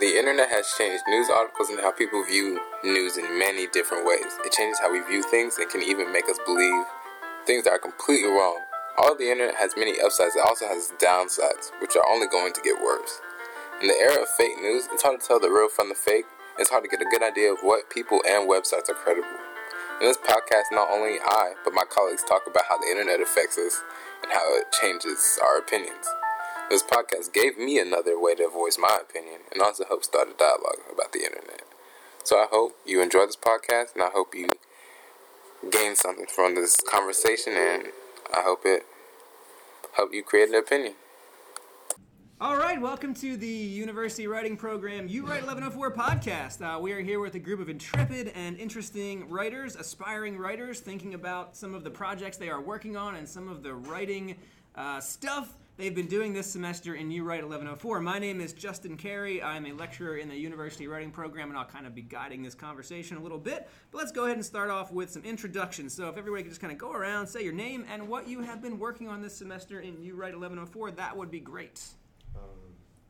The internet has changed news articles and how people view news in many different ways. It changes how we view things and can even make us believe things that are completely wrong. Although the internet has many upsides, it also has downsides, which are only going to get worse. In the era of fake news, it's hard to tell the real from the fake, it's hard to get a good idea of what people and websites are credible. In this podcast, not only I, but my colleagues talk about how the internet affects us and how it changes our opinions. This podcast gave me another way to voice my opinion and also helped start a dialogue about the internet. So I hope you enjoy this podcast and I hope you gain something from this conversation and I hope it help you create an opinion. All right, welcome to the University Writing Program You Write 1104 podcast. Uh, we are here with a group of intrepid and interesting writers, aspiring writers, thinking about some of the projects they are working on and some of the writing uh, stuff they've been doing this semester in You Write 1104. My name is Justin Carey. I'm a lecturer in the University Writing Program, and I'll kind of be guiding this conversation a little bit. But let's go ahead and start off with some introductions. So if everybody could just kind of go around, say your name and what you have been working on this semester in You Write 1104, that would be great. Um,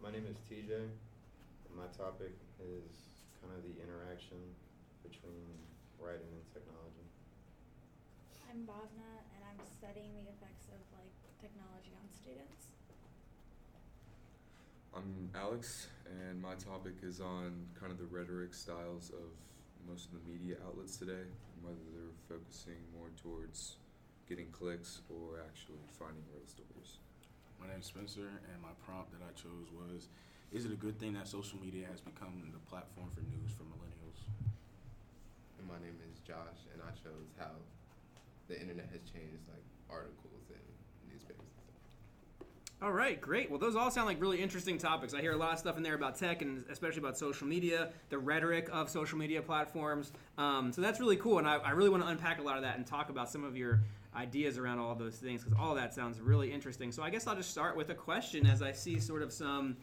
my name is TJ, my topic is kind of the interaction between writing and technology. I'm Bhavna, and I'm studying the effects of like technology on students. I'm Alex, and my topic is on kind of the rhetoric styles of most of the media outlets today, and whether they're focusing more towards getting clicks or actually finding real stories. My name's Spencer, and my prompt that I chose was Is it a good thing that social media has become the platform for news for millennials? And my name is Josh, and I chose how the internet has changed like articles and newspapers and stuff. All right, great. Well, those all sound like really interesting topics. I hear a lot of stuff in there about tech and especially about social media, the rhetoric of social media platforms. Um, so that's really cool, and I, I really want to unpack a lot of that and talk about some of your ideas around all those things because all that sounds really interesting. So I guess I'll just start with a question as I see sort of some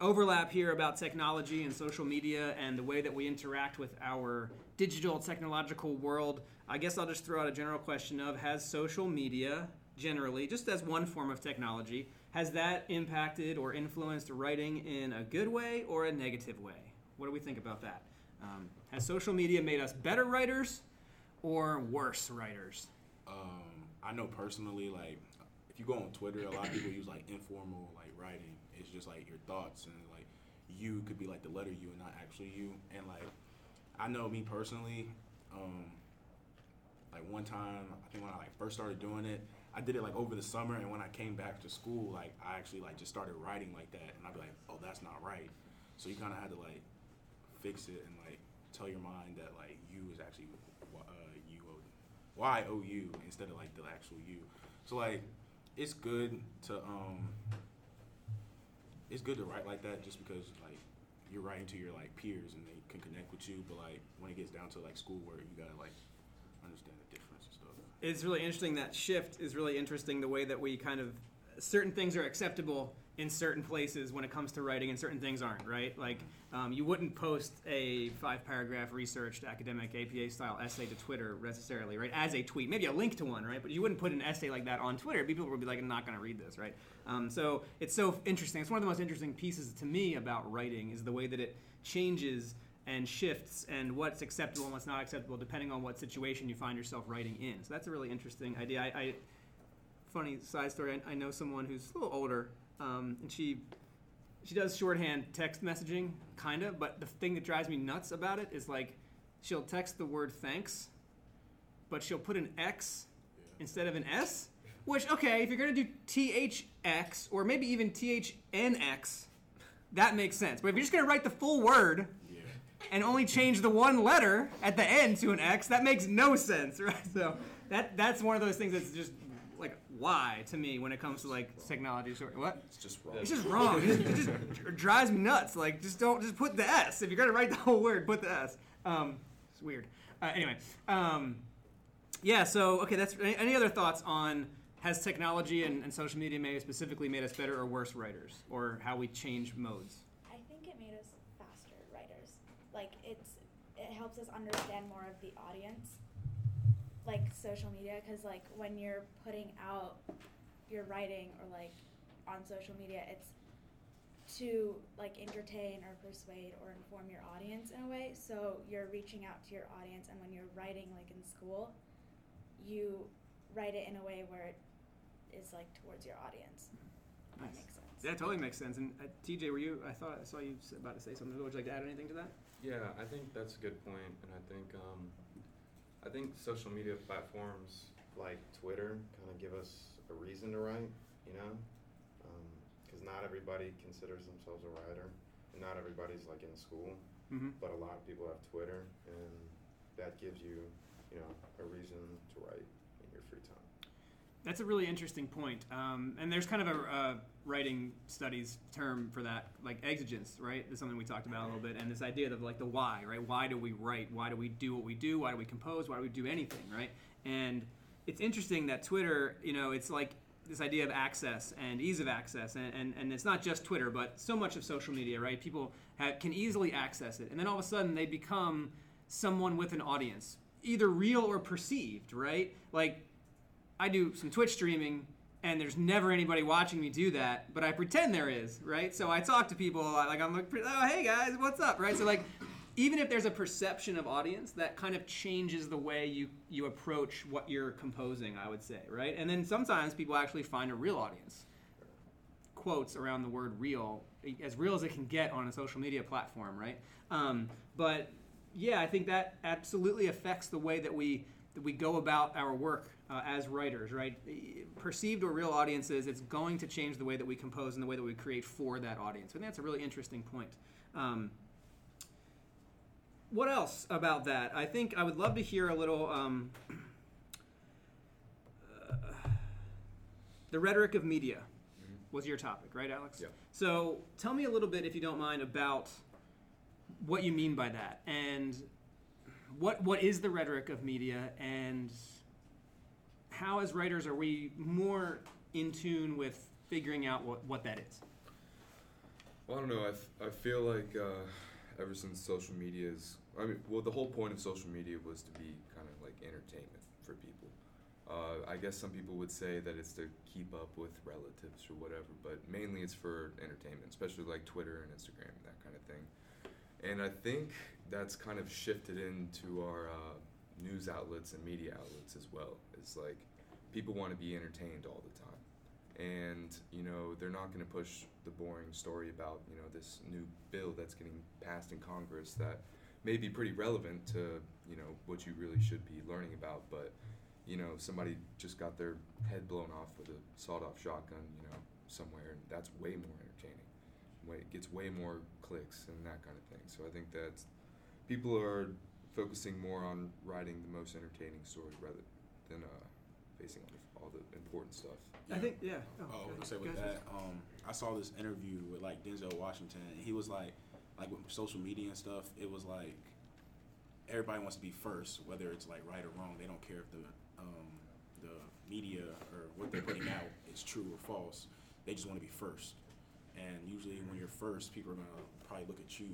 overlap here about technology and social media and the way that we interact with our digital technological world. I guess I'll just throw out a general question of has social media generally, just as one form of technology, has that impacted or influenced writing in a good way or a negative way? What do we think about that? Um, has social media made us better writers or worse writers? Um, I know personally, like, if you go on Twitter, a lot of people use like informal like writing. It's just like your thoughts and like you could be like the letter U and not actually you. And like, I know me personally, um, like one time, I think when I like first started doing it, I did it like over the summer, and when I came back to school, like I actually like just started writing like that, and I'd be like, oh, that's not right. So you kind of had to like fix it and like tell your mind that like you is actually uh, Y O U instead of like the actual U. So like it's good to um it's good to write like that just because like you're writing to your like peers and they can connect with you, but like when it gets down to like schoolwork, you gotta like understand the difference. It's really interesting that shift is really interesting the way that we kind of certain things are acceptable in certain places when it comes to writing and certain things aren't right? Like um, you wouldn't post a five paragraph researched academic apa style essay to twitter necessarily right as a tweet maybe a link to one right? But you wouldn't put an essay like that on twitter. People would be like i'm not going to read this right? Um, so it's so interesting. It's one of the most interesting pieces to me about writing is the way that it changes and shifts and what's acceptable and what's not acceptable depending on what situation you find yourself writing in so that's a really interesting idea I, I funny side story. I, I, know someone who's a little older, um, and she she does shorthand text messaging, kind of. But the thing that drives me nuts about it is like she'll text the word thanks, but she'll put an X yeah. instead of an S. Which okay, if you're gonna do THX or maybe even THNX, that makes sense. But if you're just gonna write the full word. Yeah. And only change the one letter at the end to an X. That makes no sense, right? So that that's one of those things that's just like why to me when it comes to like technology. So what? It's just wrong. It's just wrong. it, just, it just drives me nuts. Like just don't just put the S. If you're gonna write the whole word, put the S. Um, it's weird. Uh, anyway, um, yeah. So okay, that's any, any other thoughts on has technology and, and social media maybe specifically made us better or worse writers, or how we change modes? I think it made us faster writers. Like it's it helps us understand more of the audience like social media because like when you're putting out your writing or like on social media it's to like entertain or persuade or inform your audience in a way. So you're reaching out to your audience, and when you're writing like in school, you write it in a way where it is like towards your audience. If That Nice. makes sense. That totally makes sense. And uh, TJ, were you? I thought I saw you about to say something. Would you like to add anything to that? Yeah, I think that's a good point, and I think um, I think social media platforms like Twitter kind of give us a reason to write, you know, because not everybody considers themselves a writer, and not everybody's like in school, Mm-hmm. but a lot of people have Twitter, and that gives you, you know, a reason to write in your free time. That's a really interesting point. Um, and there's kind of a uh, writing studies term for that, like exigence, right? That's something we talked about a little bit. And this idea of like the why, right? Why do we write? Why do we do what we do? Why do we compose? Why do we do anything, right? And it's interesting that Twitter, you know, it's like this idea of access and ease of access. And, and, and it's not just Twitter, but so much of social media, right? People have, can easily access it. And then all of a sudden they become someone with an audience, either real or perceived, right? Like, I do some Twitch streaming, and there's never anybody watching me do that, but I pretend there is, right? So I talk to people a lot, like I'm like, oh hey guys, what's up, right? So like, even if there's a perception of audience, that kind of changes the way you you approach what you're composing, I would say, right? And then sometimes people actually find a real audience. Quotes around the word "real," as real as it can get on a social media platform, right? Um, but yeah, I think that absolutely affects the way that we we go about our work uh, as writers, right? Perceived or real audiences, it's going to change the way that we compose and the way that we create for that audience. And that's a really interesting point. Um, what else about that? I think I would love to hear a little. Um, uh, the rhetoric of media was your topic, right, Alex? Yeah. So tell me a little bit, if you don't mind, about what you mean by that and what what is the rhetoric of media and how as writers are we more in tune with figuring out what, what that is Well, I don't know. I, f- I feel like uh, ever since social media is, I mean, well, the whole point of social media was to be kind of like entertainment for people. Uh, I guess some people would say that it's to keep up with relatives or whatever, but mainly it's for entertainment, especially like Twitter and Instagram, that kind of thing. And I think that's kind of shifted into our uh, news outlets and media outlets as well. It's like people want to be entertained all the time and you know they're not going to push the boring story about you know this new bill that's getting passed in Congress that may be pretty relevant to you know what you really should be learning about, but you know somebody just got their head blown off with a sawed-off shotgun, you know somewhere, and that's way more entertaining. It gets way more clicks and that kind of thing. So I think that people are focusing more on writing the most entertaining story rather than uh, facing all the, all the important stuff. i think yeah Oh, go I was gonna say with ahead. that, um, I saw this interview with like Denzel Washington, and he was like, like with social media and stuff, it was like everybody wants to be first, whether it's like right or wrong. They don't care if the um, the media or what they're putting out is true or false. They just want to be first. And usually, when you're first, people are gonna probably look at you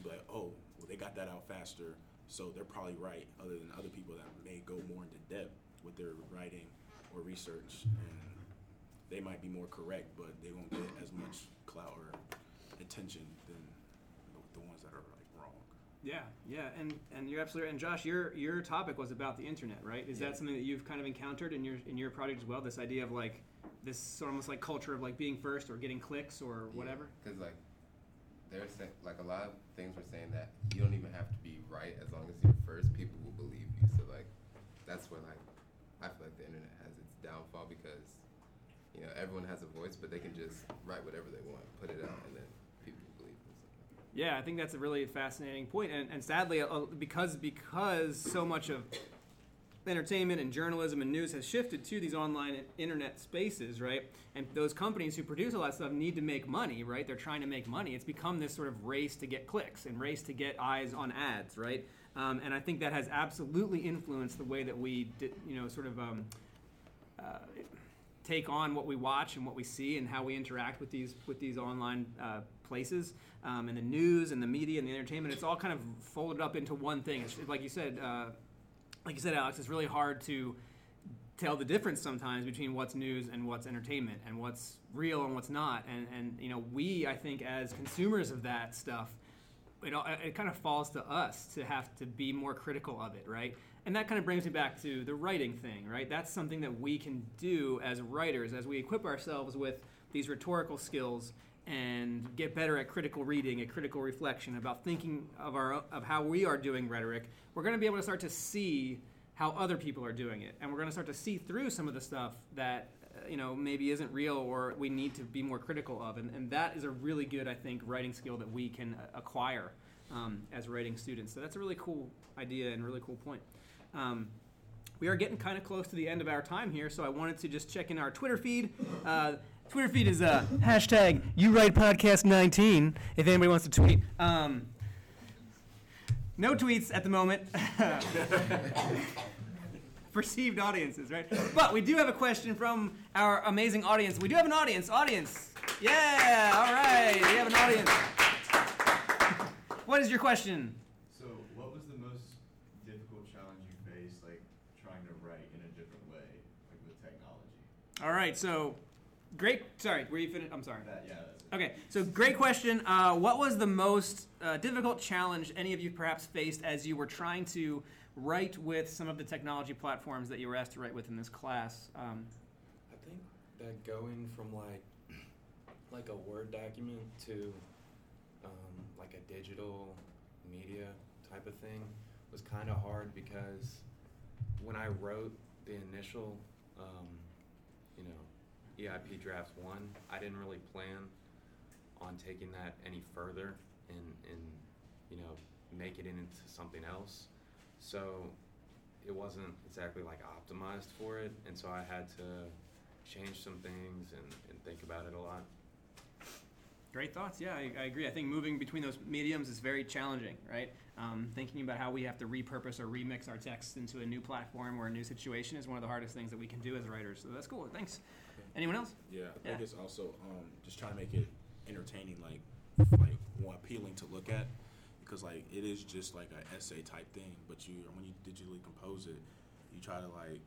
and be like, "Oh, well, they got that out faster, so they're probably right." Other than other people that may go more into depth with their writing or research, and they might be more correct, but they won't get as much clout or attention than the, the ones that are like wrong. yeah yeah and and you're absolutely right and josh your your topic was about the internet right is Yeah. that something that you've kind of encountered in your in your project as well this idea of like this sort of almost like culture of like being first or getting clicks or whatever Because like they're saying, like a lot of things were saying that you don't even have to be right as long as you're first. People will believe you. So like that's where like I feel like the internet has its downfall because you know everyone has a voice, but they can just write whatever they want, put it out, and then people believe it. Yeah, I think that's a really fascinating point, and, and sadly, uh, because because so much of entertainment and journalism and news has shifted to these online internet spaces, right? And those companies who produce all that stuff need to make money, right? They're trying to make money. It's become this sort of race to get clicks and race to get eyes on ads, right? Um, and I think that has absolutely influenced the way that we, you know, sort of. Um, uh, take on what we watch and what we see and how we interact with these with these online uh, places um, and the news and the media and the entertainment. It's all kind of folded up into one thing. It's like you said, uh, like you said, Alex. It's really hard to tell the difference sometimes between what's news and what's entertainment and what's real and what's not. And and you know, we I think as consumers of that stuff, it it kind of falls to us to have to be more critical of it, right? And that kind of brings me back to the writing thing, right? That's something that we can do as writers as we equip ourselves with these rhetorical skills and get better at critical reading, at critical reflection, about thinking of our of how we are doing rhetoric. We're going to be able to start to see how other people are doing it, and we're going to start to see through some of the stuff that uh, you know maybe isn't real or we need to be more critical of, and, and that is a really good, I think, writing skill that we can uh, acquire um, as writing students. So that's a really cool idea and really cool point. Um, we are getting kind of close to the end of our time here, so I wanted to just check in our Twitter feed. Uh, Twitter feed is uh, hashtag you write podcast 19 if anybody wants to tweet. Um, no tweets at the moment. Perceived audiences, right? But we do have a question from our amazing audience. We do have an audience. Audience. Yeah, all right. We have an audience. What is your question? So, what was the most difficult challenge you faced, like trying to write in a different way, like with technology? All right, so great. Sorry, were you finished? I'm sorry. That, yeah. That's. Okay, so great question. Uh, what was the most uh, difficult challenge any of you perhaps faced as you were trying to write with some of the technology platforms that you were asked to write with in this class? Um, I think that going from like like a Word document to um, like a digital media type of thing was kind of hard because when I wrote the initial, um, you know, EIP draft one, I didn't really plan on taking that any further and, and you know make it into something else. So it wasn't exactly like optimized for it, and so I had to change some things and, and think about it a lot. Great thoughts. Yeah, I, I agree. I think moving between those mediums is very challenging, right? Um, thinking about how we have to repurpose or remix our text into a new platform or a new situation is one of the hardest things that we can do as writers. So that's cool. Thanks. Anyone else? Yeah, I think Yeah. it's also um, just trying to make it entertaining, like like more appealing to look at, because like it is just like an essay type thing. But you when you digitally compose it, you try to like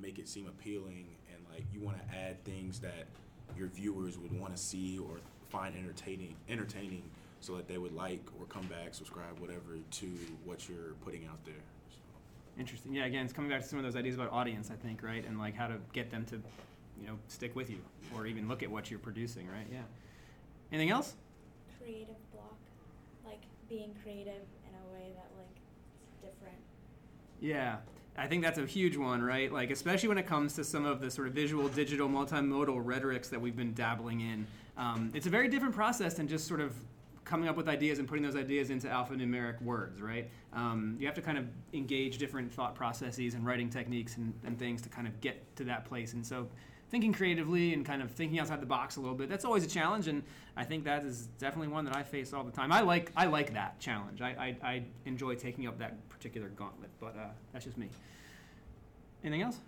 make it seem appealing and like you want to add things that your viewers would want to see or find entertaining entertaining so that they would like or come back subscribe whatever to what you're putting out there so. Interesting. Yeah, again, it's coming back to some of those ideas about audience, I think, right? And like how to get them to, you know, stick with you or even look at what you're producing, right? Yeah. Anything else? Creative block, like being creative in a way that like it's different. Yeah. I think that's a huge one, right? Like, especially when it comes to some of the sort of visual, digital, multimodal rhetorics that we've been dabbling in. Um, it's a very different process than just sort of coming up with ideas and putting those ideas into alphanumeric words, right? Um, you have to kind of engage different thought processes and writing techniques and, and things to kind of get to that place. And so, thinking creatively and kind of thinking outside the box a little bit, that's always a challenge. And I think that is definitely one that I face all the time. I like, I like that challenge. I, I, I enjoy taking up that particular gauntlet, but uh, that's just me. Anything else?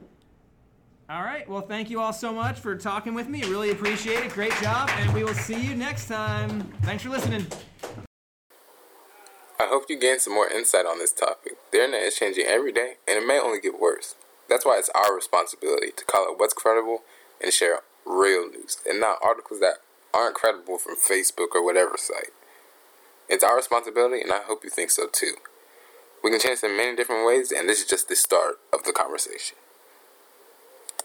All right. Well, thank you all so much for talking with me. Really appreciate it. Great job. And we will see you next time. Thanks for listening. I hope you gained some more insight on this topic. The internet is changing every day, and it may only get worse. That's why it's our responsibility to call out what's credible and share real news, and not articles that aren't credible from Facebook or whatever site. It's our responsibility, and I hope you think so too. We can change in many different ways, and this is just the start of the conversation.